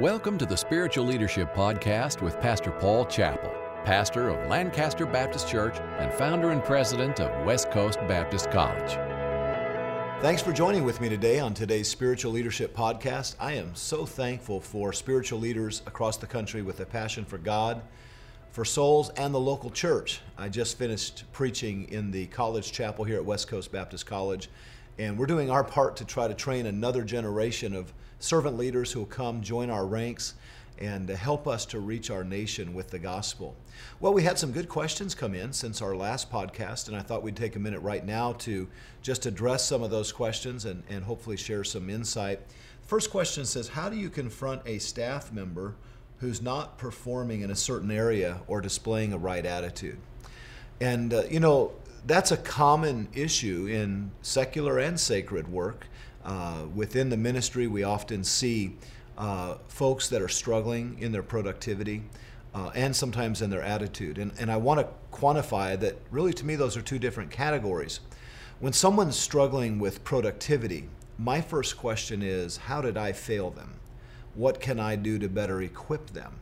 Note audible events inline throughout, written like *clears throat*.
Welcome to the Spiritual Leadership Podcast with Pastor Paul Chappell, pastor of Lancaster Baptist Church and founder and president of West Coast Baptist College. Thanks for joining with me today on today's Spiritual Leadership Podcast. I am so thankful for spiritual leaders across the country with a passion for God, for souls, and the local church. I just finished preaching in the college chapel here at West Coast Baptist College, and we're doing our part to try to train another generation of servant leaders who will come join our ranks and help us to reach our nation with the gospel. Well, we had some good questions come in since our last podcast, and I thought we'd take a minute right now to just address some of those questions and, and hopefully share some insight. First question says How do you confront a staff member who's not performing in a certain area or displaying a right attitude? And, uh, you know, that's a common issue in secular and sacred work. Uh, within the ministry, we often see uh, folks that are struggling in their productivity uh, and sometimes in their attitude. And, and I want to quantify that really, to me, those are two different categories. When someone's struggling with productivity, my first question is how did I fail them? What can I do to better equip them?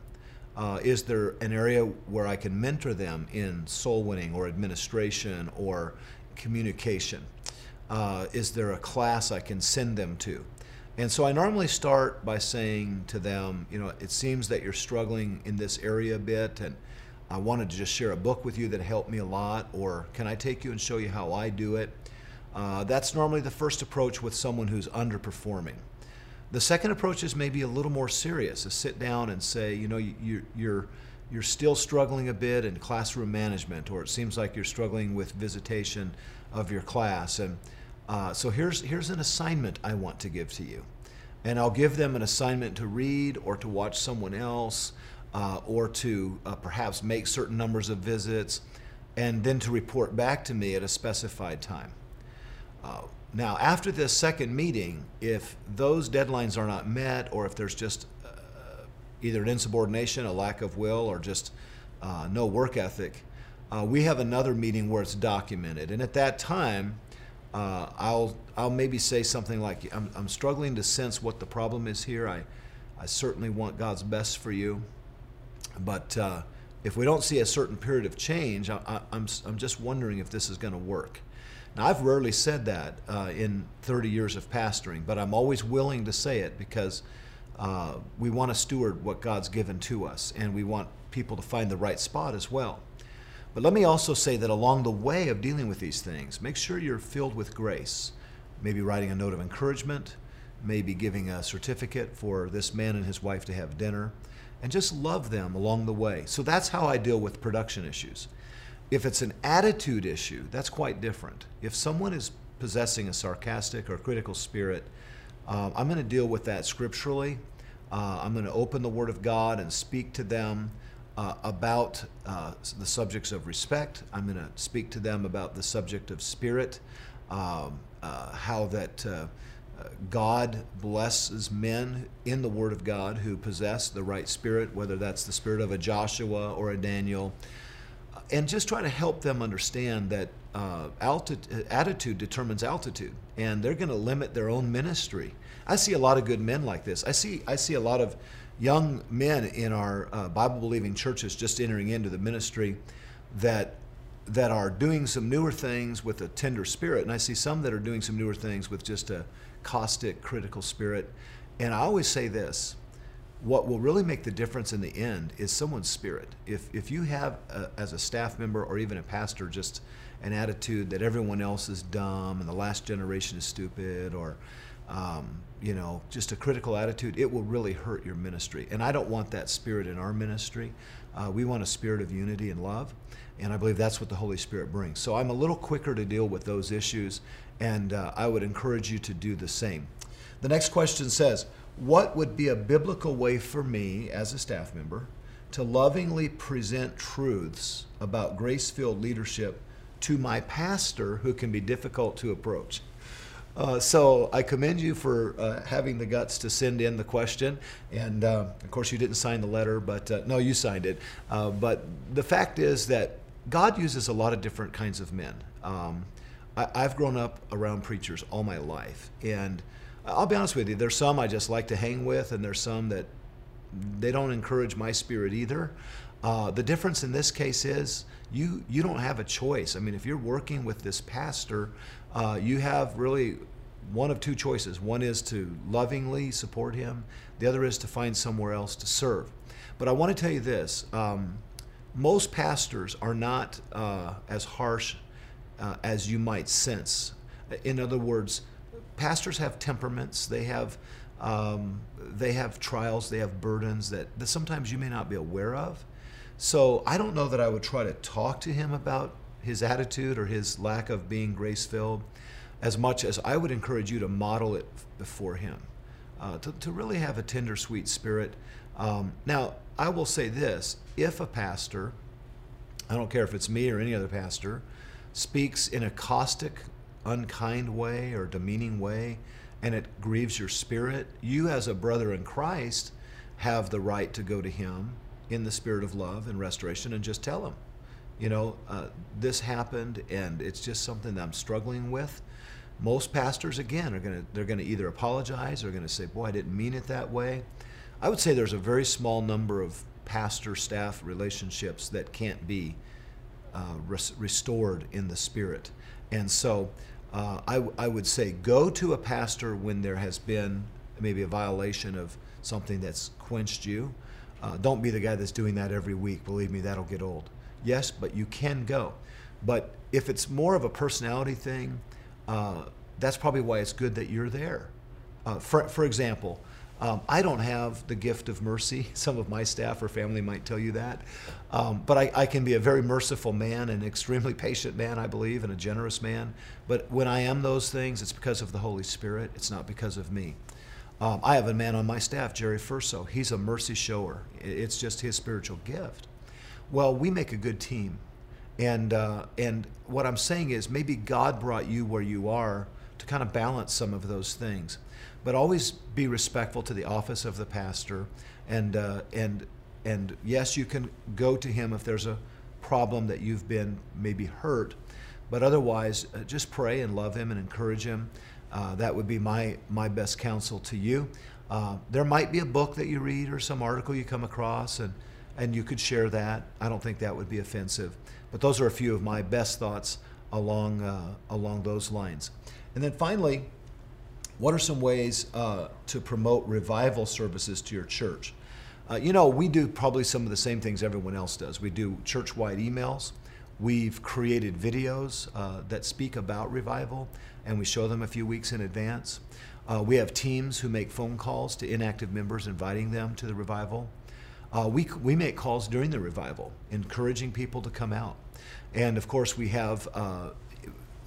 Uh, is there an area where I can mentor them in soul winning or administration or communication? Uh, is there a class I can send them to? And so I normally start by saying to them, you know, it seems that you're struggling in this area a bit, and I wanted to just share a book with you that helped me a lot, or can I take you and show you how I do it? Uh, that's normally the first approach with someone who's underperforming. The second approach is maybe a little more serious, to sit down and say, you know, you, you're, you're still struggling a bit in classroom management, or it seems like you're struggling with visitation of your class. And uh, so here's, here's an assignment I want to give to you. And I'll give them an assignment to read or to watch someone else uh, or to uh, perhaps make certain numbers of visits and then to report back to me at a specified time. Now, after this second meeting, if those deadlines are not met, or if there's just uh, either an insubordination, a lack of will, or just uh, no work ethic, uh, we have another meeting where it's documented. And at that time, uh, I'll I'll maybe say something like, I'm, I'm struggling to sense what the problem is here. I I certainly want God's best for you, but uh, if we don't see a certain period of change, I, I'm, I'm just wondering if this is going to work. Now, I've rarely said that uh, in 30 years of pastoring, but I'm always willing to say it because uh, we want to steward what God's given to us, and we want people to find the right spot as well. But let me also say that along the way of dealing with these things, make sure you're filled with grace. Maybe writing a note of encouragement, maybe giving a certificate for this man and his wife to have dinner, and just love them along the way. So that's how I deal with production issues. If it's an attitude issue, that's quite different. If someone is possessing a sarcastic or critical spirit, uh, I'm going to deal with that scripturally. Uh, I'm going to open the Word of God and speak to them uh, about uh, the subjects of respect. I'm going to speak to them about the subject of spirit, um, uh, how that uh, God blesses men in the Word of God who possess the right spirit, whether that's the spirit of a Joshua or a Daniel and just try to help them understand that uh, attitude determines altitude, and they're going to limit their own ministry. I see a lot of good men like this. I see I see a lot of young men in our uh, Bible believing churches just entering into the ministry that that are doing some newer things with a tender spirit, and I see some that are doing some newer things with just a caustic, critical spirit. And I always say this what will really make the difference in the end is someone's spirit. If, if you have, a, as a staff member or even a pastor, just an attitude that everyone else is dumb and the last generation is stupid, or um, you know, just a critical attitude, it will really hurt your ministry. And I don't want that spirit in our ministry. Uh, we want a spirit of unity and love, and I believe that's what the Holy Spirit brings. So I'm a little quicker to deal with those issues, and uh, I would encourage you to do the same. The next question says, what would be a biblical way for me as a staff member to lovingly present truths about grace filled leadership to my pastor who can be difficult to approach? Uh, so I commend you for uh, having the guts to send in the question. And uh, of course, you didn't sign the letter, but uh, no, you signed it. Uh, but the fact is that God uses a lot of different kinds of men. Um, I, I've grown up around preachers all my life. And I'll be honest with you. There's some I just like to hang with, and there's some that they don't encourage my spirit either. Uh, the difference in this case is you you don't have a choice. I mean, if you're working with this pastor, uh, you have really one of two choices. One is to lovingly support him. The other is to find somewhere else to serve. But I want to tell you this: um, most pastors are not uh, as harsh uh, as you might sense. In other words, pastors have temperaments. They have um, they have trials. They have burdens that, that sometimes you may not be aware of. So I don't know that I would try to talk to him about his attitude or his lack of being grace filled as much as I would encourage you to model it before him, uh, to, to really have a tender, sweet spirit. Um, now, I will say this if a pastor, I don't care if it's me or any other pastor, speaks in a caustic, unkind way or demeaning way, and it grieves your spirit, you as a brother in Christ have the right to go to him in the spirit of love and restoration and just tell him, you know, uh, this happened and it's just something that I'm struggling with. Most pastors, again, are to they're to either apologize or to say, "Boy, I didn't mean it that way." I would say there's a very small number of pastor staff relationships that can't be uh, res- restored in the spirit. And so uh, I, I would say go to a pastor when there has been maybe a violation of something that's quenched you. Uh, don't be the guy that's doing that every week. Believe me, that'll get old. Yes, but you can go. But if it's more of a personality thing, uh, that's probably why it's good that you're there. Uh, for, for example, um, I don't have the gift of mercy. *laughs* Some of my staff or family might tell you that. Um, but I, I, can be a very merciful man, an extremely *laughs* patient man, I believe, and a generous man. But when I am those things, it's because of the Holy Spirit, it's not because of me. Um, I have a man on my staff, Jerry Ferrso. He's a mercy shower, it's just his spiritual gift. Well, we make a good team. And, uh, and what I'm saying is maybe God brought you where you are to kind of balance some of those things but always be respectful to the office of the pastor. And, uh, and, and yes, you can go to him if there's a problem that you've been maybe hurt, but otherwise, uh, just pray and love him and encourage him. Uh, that would be my, my best counsel to you. Uh, there might be a book that you read or some article you come across, and, and you could share that. I don't think that would be offensive. But those are a few of my best thoughts along, uh, along those lines. And then finally, what are some ways uh, to promote revival services to your church? Uh, you know, we do probably some of the same things everyone else does. We do church wide emails. We've created videos uh, that speak about revival, and we show them a few weeks in advance. Uh, we have teams who make phone calls to inactive members, inviting them to the revival. Uh, we, we make calls during the revival, encouraging people to come out. And of course, we have uh,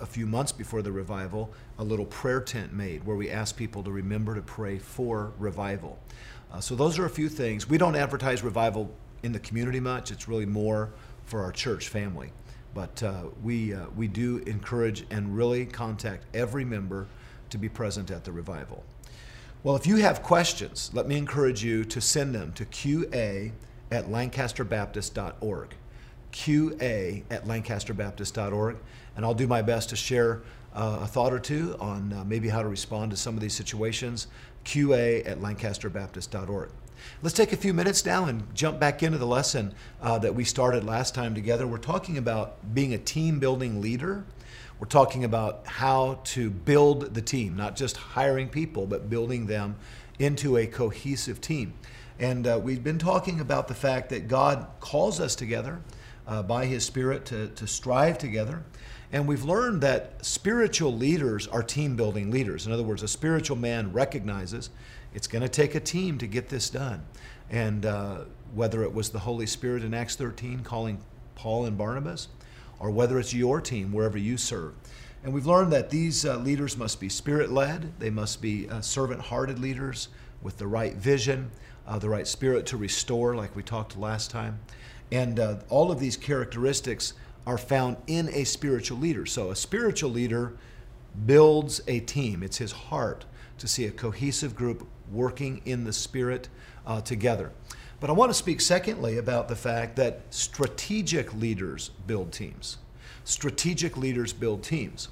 a few months before the revival, a little prayer tent made where we ask people to remember to pray for revival. Uh, so those are a few things. We don't advertise revival in the community much. It's really more for our church family. But uh, we, uh, we do encourage and really contact every member to be present at the revival. Well, if you have questions, let me encourage you to send them to qa at lancasterbaptist.org. qa at lancasterbaptist.org and I'll do my best to share uh, a thought or two on uh, maybe how to respond to some of these situations. QA at lancasterbaptist.org. Let's take a few minutes now and jump back into the lesson uh, that we started last time together. We're talking about being a team building leader. We're talking about how to build the team, not just hiring people, but building them into a cohesive team. And uh, we've been talking about the fact that God calls us together uh, by His Spirit to, to strive together. And we've learned that spiritual leaders are team building leaders. In other words, a spiritual man recognizes it's going to take a team to get this done. And uh, whether it was the Holy Spirit in Acts 13 calling Paul and Barnabas, or whether it's your team wherever you serve. And we've learned that these uh, leaders must be spirit led, they must be uh, servant hearted leaders with the right vision, uh, the right spirit to restore, like we talked last time. And uh, all of these characteristics are found in a spiritual leader. So a spiritual leader builds a team, it's his heart to see a cohesive group working in the spirit uh, together. But I want to speak secondly about the fact that strategic leaders build teams. Strategic leaders build teams.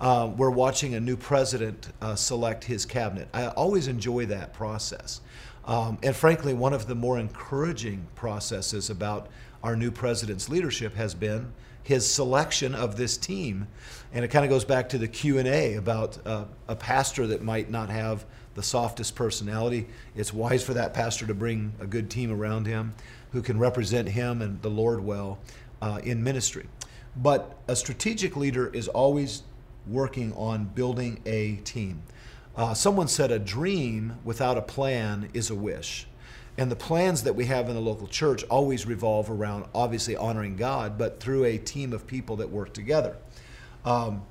uh, we're watching a new president uh, select his cabinet. I always enjoy that process. Um, and frankly, one of the more encouraging processes about our new president's leadership has been his selection of this team. And it kind of goes back to the Q&A about uh, a pastor that might not have the softest personality. It's wise for that pastor to bring a good team around him who can represent him and the Lord well uh, in ministry. But a strategic leader is always working on building a team. Uh, someone said a dream without a plan is a wish. And the plans that we have in the local church always revolve around obviously honoring God, but through a team of people that work together. Um,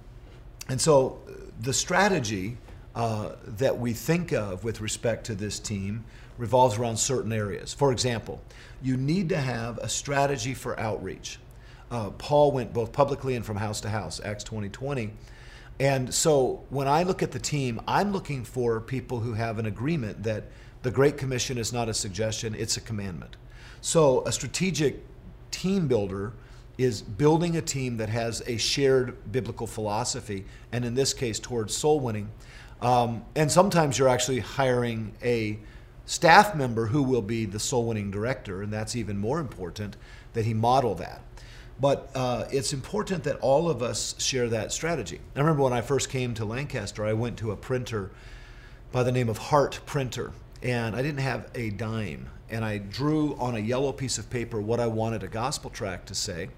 and so the strategy uh, that we think of with respect to this team revolves around certain areas. For example, you need to have a strategy for outreach. Uh, Paul went both publicly and from house to house, Acts 20 20. And so when I look at the team, I'm looking for people who have an agreement that the Great Commission is not a suggestion, it's a commandment. So a strategic team builder is building a team that has a shared biblical philosophy, and in this case, towards soul winning. Um, and sometimes you're actually hiring a staff member who will be the soul winning director, and that's even more important that he model that. But uh, it's important that all of us share that strategy. I remember when I first came to Lancaster, I went to a printer by the name of Hart Printer, and I didn't have a dime. And I drew on a yellow piece of paper what I wanted a gospel tract to say.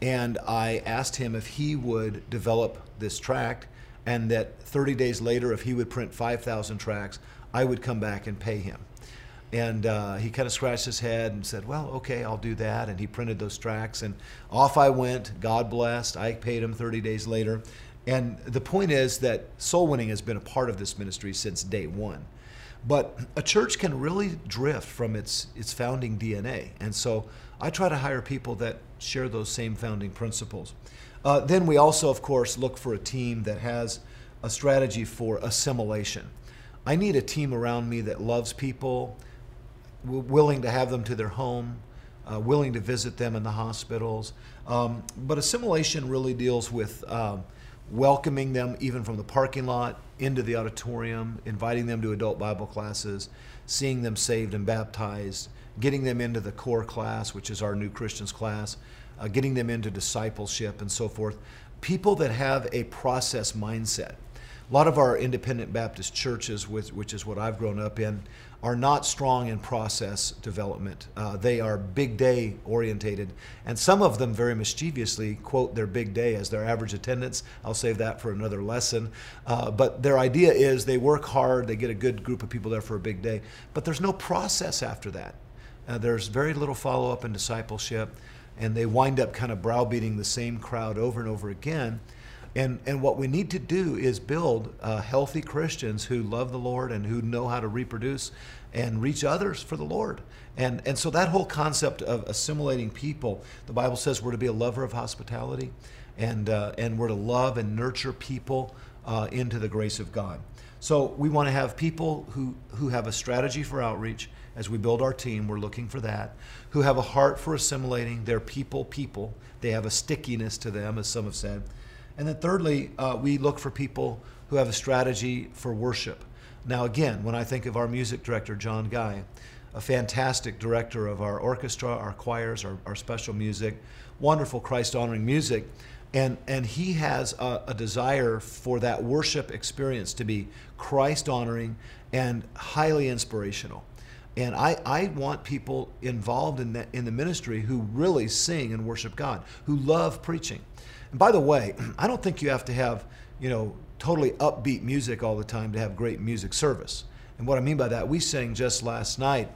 And I asked him if he would develop this tract, and that 30 days later, if he would print 5,000 tracts, I would come back and pay him. And uh, he kind of scratched his head and said, Well, okay, I'll do that. And he printed those tracts. and off I went. God blessed. I paid him 30 days later. And the point is that soul winning has been a part of this ministry since day one. But a church can really drift from its, its founding DNA. And so I try to hire people that share those same founding principles. Uh, then we also, of course, look for a team that has a strategy for assimilation. I need a team around me that loves people, willing to have them to their home, uh, willing to visit them in the hospitals. Um, but assimilation really deals with uh, welcoming them even from the parking lot into the auditorium, inviting them to adult Bible classes, seeing them saved and baptized, getting them into the core class, which is our new Christians class, uh, getting them into discipleship and so forth. People that have a process mindset. A lot of our independent Baptist churches, which, which is what I've grown up in, are not strong in process development. Uh, they are big day orientated, and some of them very mischievously quote their big day as their average attendance. I'll save that for another lesson. Uh, but their idea is they work hard, they get a good group of people there for a big day, but there's no process after that. Uh, there's very little follow up and discipleship, and they wind up kind of browbeating the same crowd over and over again. And, and what we need to do is build uh, healthy Christians who love the Lord and who know how to reproduce and reach others for the Lord. And, and so that whole concept of assimilating people, the Bible says we're to be a lover of hospitality and, uh, and we're to love and nurture people uh, into the grace of God. So we want to have people who, who have a strategy for outreach as we build our team. We're looking for that. Who have a heart for assimilating. They're people, people. They have a stickiness to them, as some have said and then thirdly, uh, we look for people who have a strategy for worship. Now, again, when I think of our music director, John Guy, a fantastic director of our orchestra, our choirs, our, our special music, wonderful Christ honoring music. And, and he has a, a desire for that worship experience to be Christ honoring and highly inspirational. And I, I want people involved in, that, in the ministry who really sing and worship God, who love preaching. And by the way, *clears throat* I don't think you have to have, you know, totally upbeat music all the time to have great music service. And what I mean by that, we sang just last night,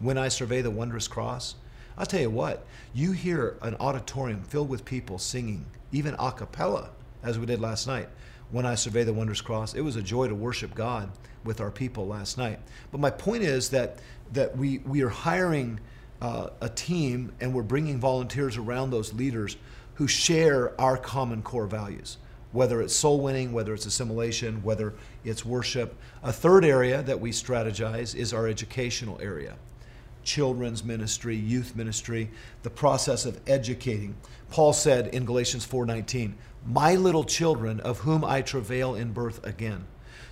When I Survey the Wondrous Cross. I'll tell you what, you hear an auditorium filled with people singing, even a cappella, as we did last night. When I Survey the Wondrous Cross, it was a joy to worship God with our people last night. But my point is that, that we, we are hiring uh, a team and we're bringing volunteers around those leaders who share our common core values, whether it's soul winning, whether it's assimilation, whether it's worship. A third area that we strategize is our educational area. children's ministry, youth ministry, the process of educating. Paul said in Galatians 4:19, "My little children, of whom I travail in birth again."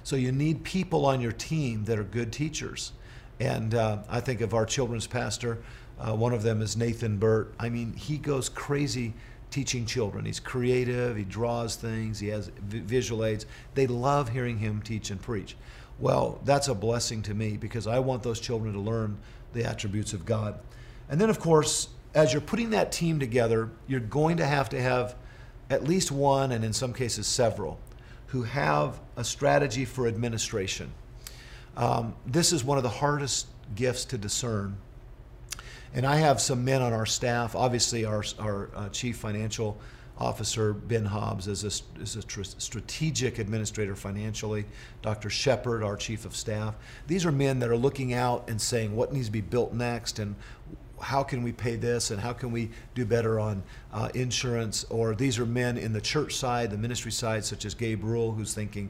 So you need people on your team that are good teachers. And uh, I think of our children's pastor. Uh, one of them is Nathan Burt. I mean, he goes crazy teaching children. He's creative, he draws things, he has visual aids. They love hearing him teach and preach. Well, that's a blessing to me because I want those children to learn the attributes of God. And then, of course, as you're putting that team together, you're going to have to have at least one, and in some cases, several, who have a strategy for administration. Um, this is one of the hardest gifts to discern and I have some men on our staff. Obviously, our, our uh, chief financial officer, Ben Hobbs, is a, is a tr- strategic administrator financially. Dr. Shepard, our chief of staff. These are men that are looking out and saying what needs to be built next and how can we pay this and how can we do better on uh, insurance or these are men in the church side the ministry side such as gabe rule who's thinking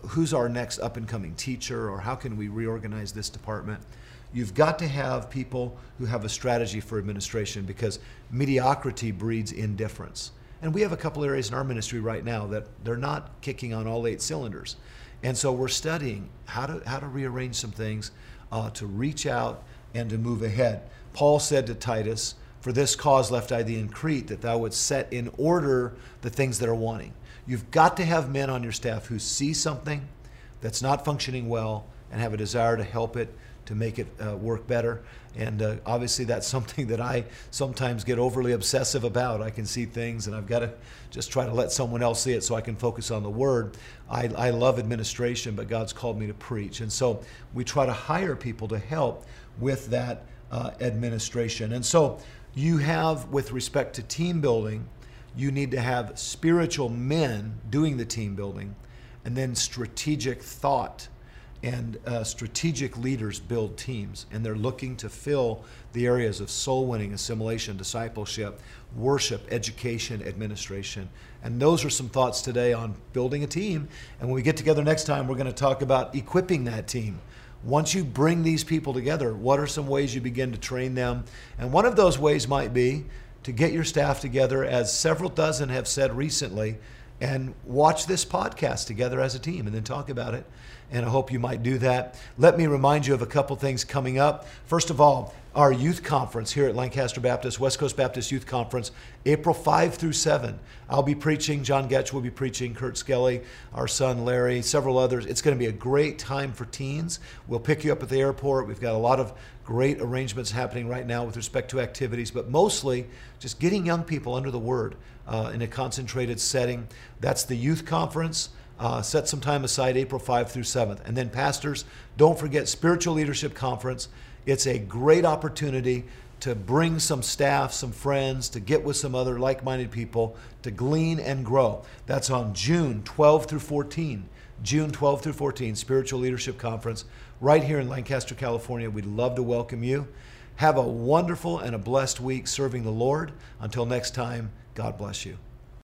who's our next up and coming teacher or how can we reorganize this department You've got to have people who have a strategy for administration because mediocrity breeds indifference. And we have a couple areas in our ministry right now that they're not kicking on all eight cylinders. And so we're studying how to, how to rearrange some things uh, to reach out and to move ahead. Paul said to Titus, For this cause left I thee in Crete, that thou wouldst set in order the things that are wanting. You've got to have men on your staff who see something that's not functioning well and have a desire to help it to make it uh, work better. And uh, obviously, that's *laughs* something that I sometimes get overly obsessive about. I can see things, and I've got to just try to let someone else see it so I can focus on the word. I, I love administration, but God's called me to preach. And so we try to hire people to help with that uh, administration. And so you have, with respect to team building, you need to have spiritual men doing the team building and then strategic thought and uh, strategic leaders build teams, and they're looking to fill the areas of soul winning, assimilation, discipleship, worship, education, administration. And those are some thoughts today on building a team. And when we get together next time, we're going to talk about equipping that team. Once you bring these people together, what are some ways you begin to train them? And one of those ways might be to get your staff together, as several dozen have said recently, and watch this podcast together as a team and then talk about it and I hope you might do that. Let me remind you of a couple things coming up. First of all, our youth conference here at Lancaster Baptist, West Coast Baptist Youth Conference, April 5 through 7. I'll be preaching, John Goetsch will be preaching, Kurt Skelly, our son Larry, several others. It's going to be a great time for teens. We'll pick you up at the airport. We've got a lot of great arrangements happening right now with respect to activities, but mostly just getting young people under the Word uh, in a concentrated setting. That's the youth conference. Uh, set some time aside April 5 through 7th. And then, pastors, don't forget Spiritual Leadership Conference. It's a great opportunity to bring some staff, some friends, to get with some other like minded people, to glean and grow. That's on June 12 through 14. June 12 through 14, Spiritual Leadership Conference, right here in Lancaster, California. We'd love to welcome you. Have a wonderful and a blessed week serving the Lord. Until next time, God bless you.